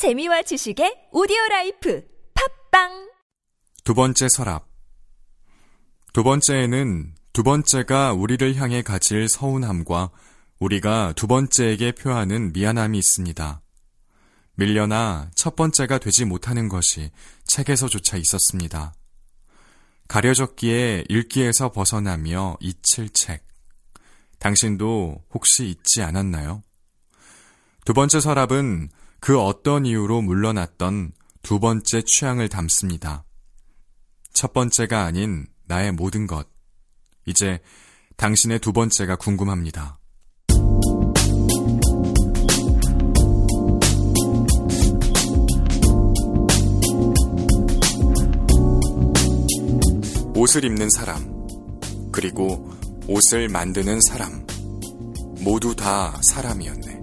재미와 지식의 오디오 life 팟빵 두 번째 서랍. 두 번째에는 두 번째가 우리를 향해 가질 서운함과 우리가 두 번째에게 표하는 미안함이 있습니다. 밀려나 첫 번째가 되지 못하는 것이 책에서조차 있었습니다. 가려졌기에 읽기에서 벗어나며 잊힐 책. 당신도 혹시 잊지 않았나요? 두 번째 서랍은 그 어떤 이유로 물러났던 두 번째 취향을 담습니다. 첫 번째가 아닌 나의 모든 것. 이제 당신의 두 번째가 궁금합니다. 옷을 입는 사람, 그리고 옷을 만드는 사람, 모두 다 사람이었네.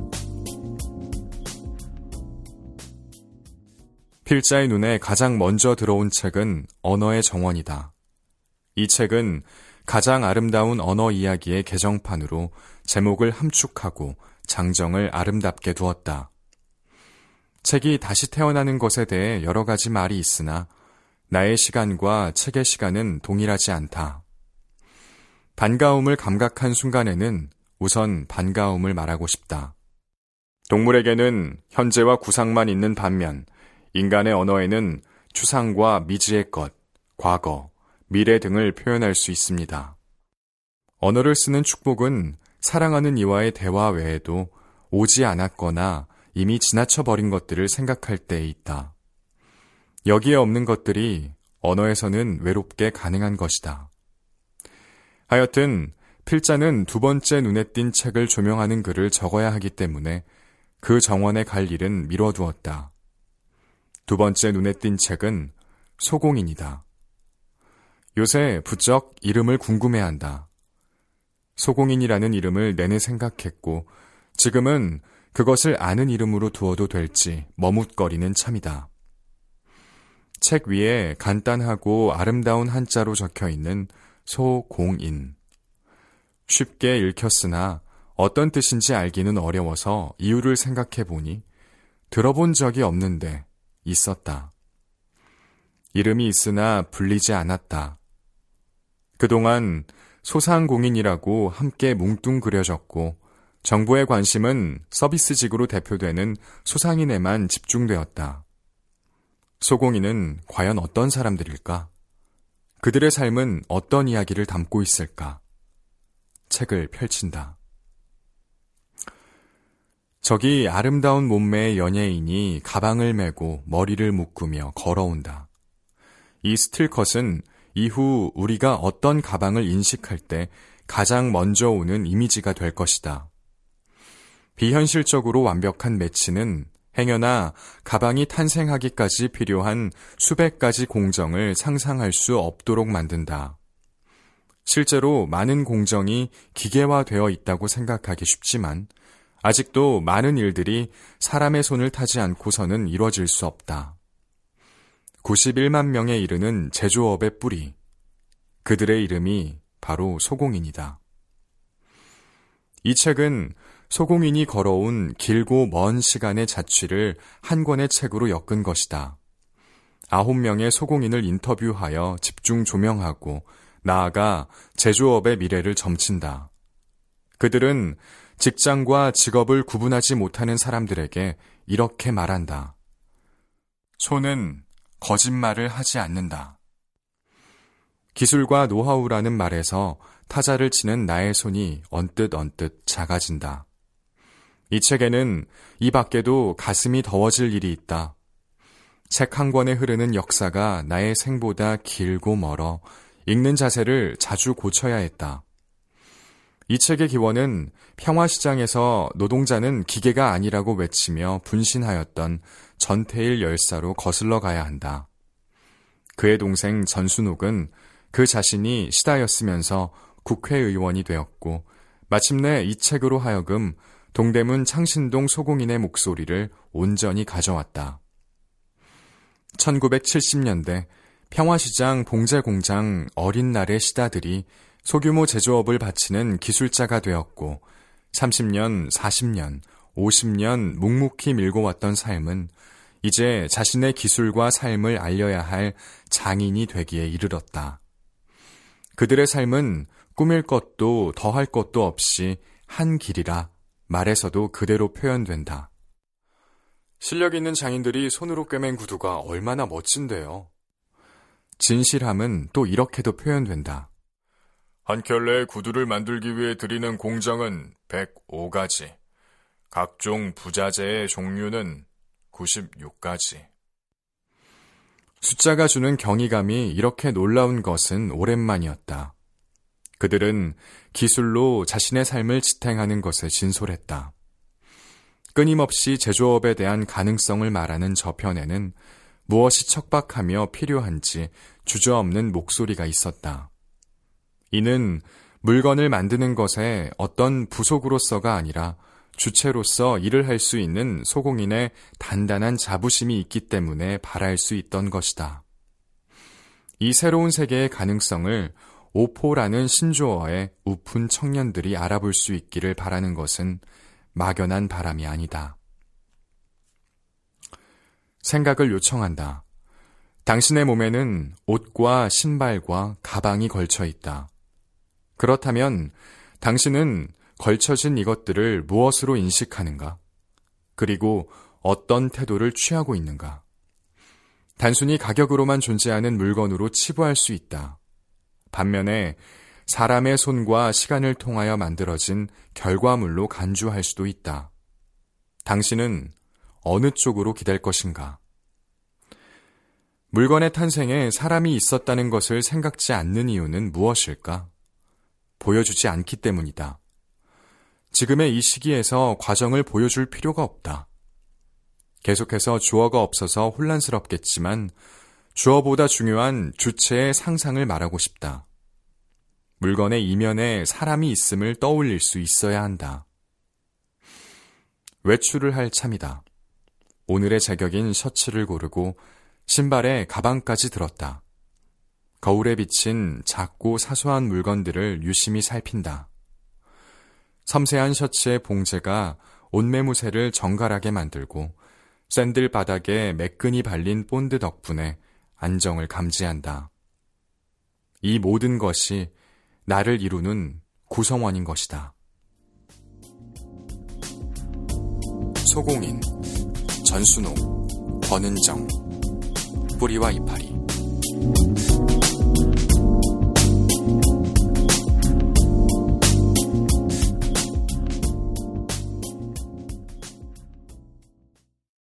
필자의 눈에 가장 먼저 들어온 책은 언어의 정원이다. 이 책은 가장 아름다운 언어 이야기의 개정판으로 제목을 함축하고 장정을 아름답게 두었다. 책이 다시 태어나는 것에 대해 여러 가지 말이 있으나 나의 시간과 책의 시간은 동일하지 않다. 반가움을 감각한 순간에는 우선 반가움을 말하고 싶다. 동물에게는 현재와 구상만 있는 반면 인간의 언어에는 추상과 미지의 것, 과거, 미래 등을 표현할 수 있습니다. 언어를 쓰는 축복은 사랑하는 이와의 대화 외에도 오지 않았거나 이미 지나쳐 버린 것들을 생각할 때에 있다. 여기에 없는 것들이 언어에서는 외롭게 가능한 것이다. 하여튼 필자는 두 번째 눈에 띈 책을 조명하는 글을 적어야 하기 때문에 그 정원에 갈 일은 미뤄두었다. 두 번째 눈에 띈 책은 소공인이다. 요새 부쩍 이름을 궁금해한다. 소공인이라는 이름을 내내 생각했고 지금은 그것을 아는 이름으로 두어도 될지 머뭇거리는 참이다. 책 위에 간단하고 아름다운 한자로 적혀 있는 소공인. 쉽게 읽혔으나 어떤 뜻인지 알기는 어려워서 이유를 생각해 보니 들어본 적이 없는데 있었다. 이름이 있으나 불리지 않았다. 그동안 소상공인이라고 함께 뭉뚱그려졌고 정부의 관심은 서비스직으로 대표되는 소상인에만 집중되었다. 소공인은 과연 어떤 사람들일까? 그들의 삶은 어떤 이야기를 담고 있을까? 책을 펼친다. 저기 아름다운 몸매의 연예인이 가방을 메고 머리를 묶으며 걸어온다. 이 스틸컷은 이후 우리가 어떤 가방을 인식할 때 가장 먼저 오는 이미지가 될 것이다. 비현실적으로 완벽한 매치는 행여나 가방이 탄생하기까지 필요한 수백 가지 공정을 상상할 수 없도록 만든다. 실제로 많은 공정이 기계화되어 있다고 생각하기 쉽지만 아직도 많은 일들이 사람의 손을 타지 않고서는 이루어질 수 없다. 91만 명에 이르는 제조업의 뿌리. 그들의 이름이 바로 소공인이다. 이 책은 소공인이 걸어온 길고 먼 시간의 자취를 한 권의 책으로 엮은 것이다. 아홉 명의 소공인을 인터뷰하여 집중 조명하고 나아가 제조업의 미래를 점친다. 그들은 직장과 직업을 구분하지 못하는 사람들에게 이렇게 말한다. 손은 거짓말을 하지 않는다. 기술과 노하우라는 말에서 타자를 치는 나의 손이 언뜻 언뜻 작아진다. 이 책에는 이 밖에도 가슴이 더워질 일이 있다. 책 한 권에 흐르는 역사가 나의 생보다 길고 멀어 읽는 자세를 자주 고쳐야 했다. 이 책의 기원은 평화시장에서 노동자는 기계가 아니라고 외치며 분신하였던 전태일 열사로 거슬러 가야 한다. 그의 동생 전순옥은 그 자신이 시다였으면서 국회의원이 되었고 마침내 이 책으로 하여금 동대문 창신동 소공인의 목소리를 온전히 가져왔다. 1970년대 평화시장 봉제공장 어린 날의 시다들이 소규모 제조업을 바치는 기술자가 되었고 30년, 40년, 50년 묵묵히 밀고 왔던 삶은 이제 자신의 기술과 삶을 알려야 할 장인이 되기에 이르렀다. 그들의 삶은 꾸밀 것도 더할 것도 없이 한 길이라 말에서도 그대로 표현된다. 실력 있는 장인들이 손으로 꿰맨 구두가 얼마나 멋진데요. 진실함은 또 이렇게도 표현된다. 한 켤레의 구두를 만들기 위해 들이는 공정은 105가지. 각종 부자재의 종류는 96가지. 숫자가 주는 경이감이 이렇게 놀라운 것은 오랜만이었다. 그들은 기술로 자신의 삶을 지탱하는 것에 진솔했다. 끊임없이 제조업에 대한 가능성을 말하는 저편에는 무엇이 척박하며 필요한지 주저없는 목소리가 있었다. 이는 물건을 만드는 것에 어떤 부속으로서가 아니라 주체로서 일을 할 수 있는 소공인의 단단한 자부심이 있기 때문에 바랄 수 있던 것이다. 이 새로운 세계의 가능성을 오포라는 신조어의 우픈 청년들이 알아볼 수 있기를 바라는 것은 막연한 바람이 아니다. 생각을 요청한다. 당신의 몸에는 옷과 신발과 가방이 걸쳐 있다. 그렇다면 당신은 걸쳐진 이것들을 무엇으로 인식하는가? 그리고 어떤 태도를 취하고 있는가? 단순히 가격으로만 존재하는 물건으로 치부할 수 있다. 반면에 사람의 손과 시간을 통하여 만들어진 결과물로 간주할 수도 있다. 당신은 어느 쪽으로 기댈 것인가? 물건의 탄생에 사람이 있었다는 것을 생각지 않는 이유는 무엇일까? 보여주지 않기 때문이다. 지금의 이 시기에서 과정을 보여줄 필요가 없다. 계속해서 주어가 없어서 혼란스럽겠지만 주어보다 중요한 주체의 상상을 말하고 싶다. 물건의 이면에 사람이 있음을 떠올릴 수 있어야 한다. 외출을 할 참이다. 오늘의 제격인 셔츠를 고르고 신발에 가방까지 들었다. 거울에 비친 작고 사소한 물건들을 유심히 살핀다. 섬세한 셔츠의 봉제가 옷매무새를 정갈하게 만들고 샌들 바닥에 매끈이 발린 본드 덕분에 안정을 감지한다. 이 모든 것이 나를 이루는 구성원인 것이다. 소공인, 전순호, 권은정, 뿌리와 이파리.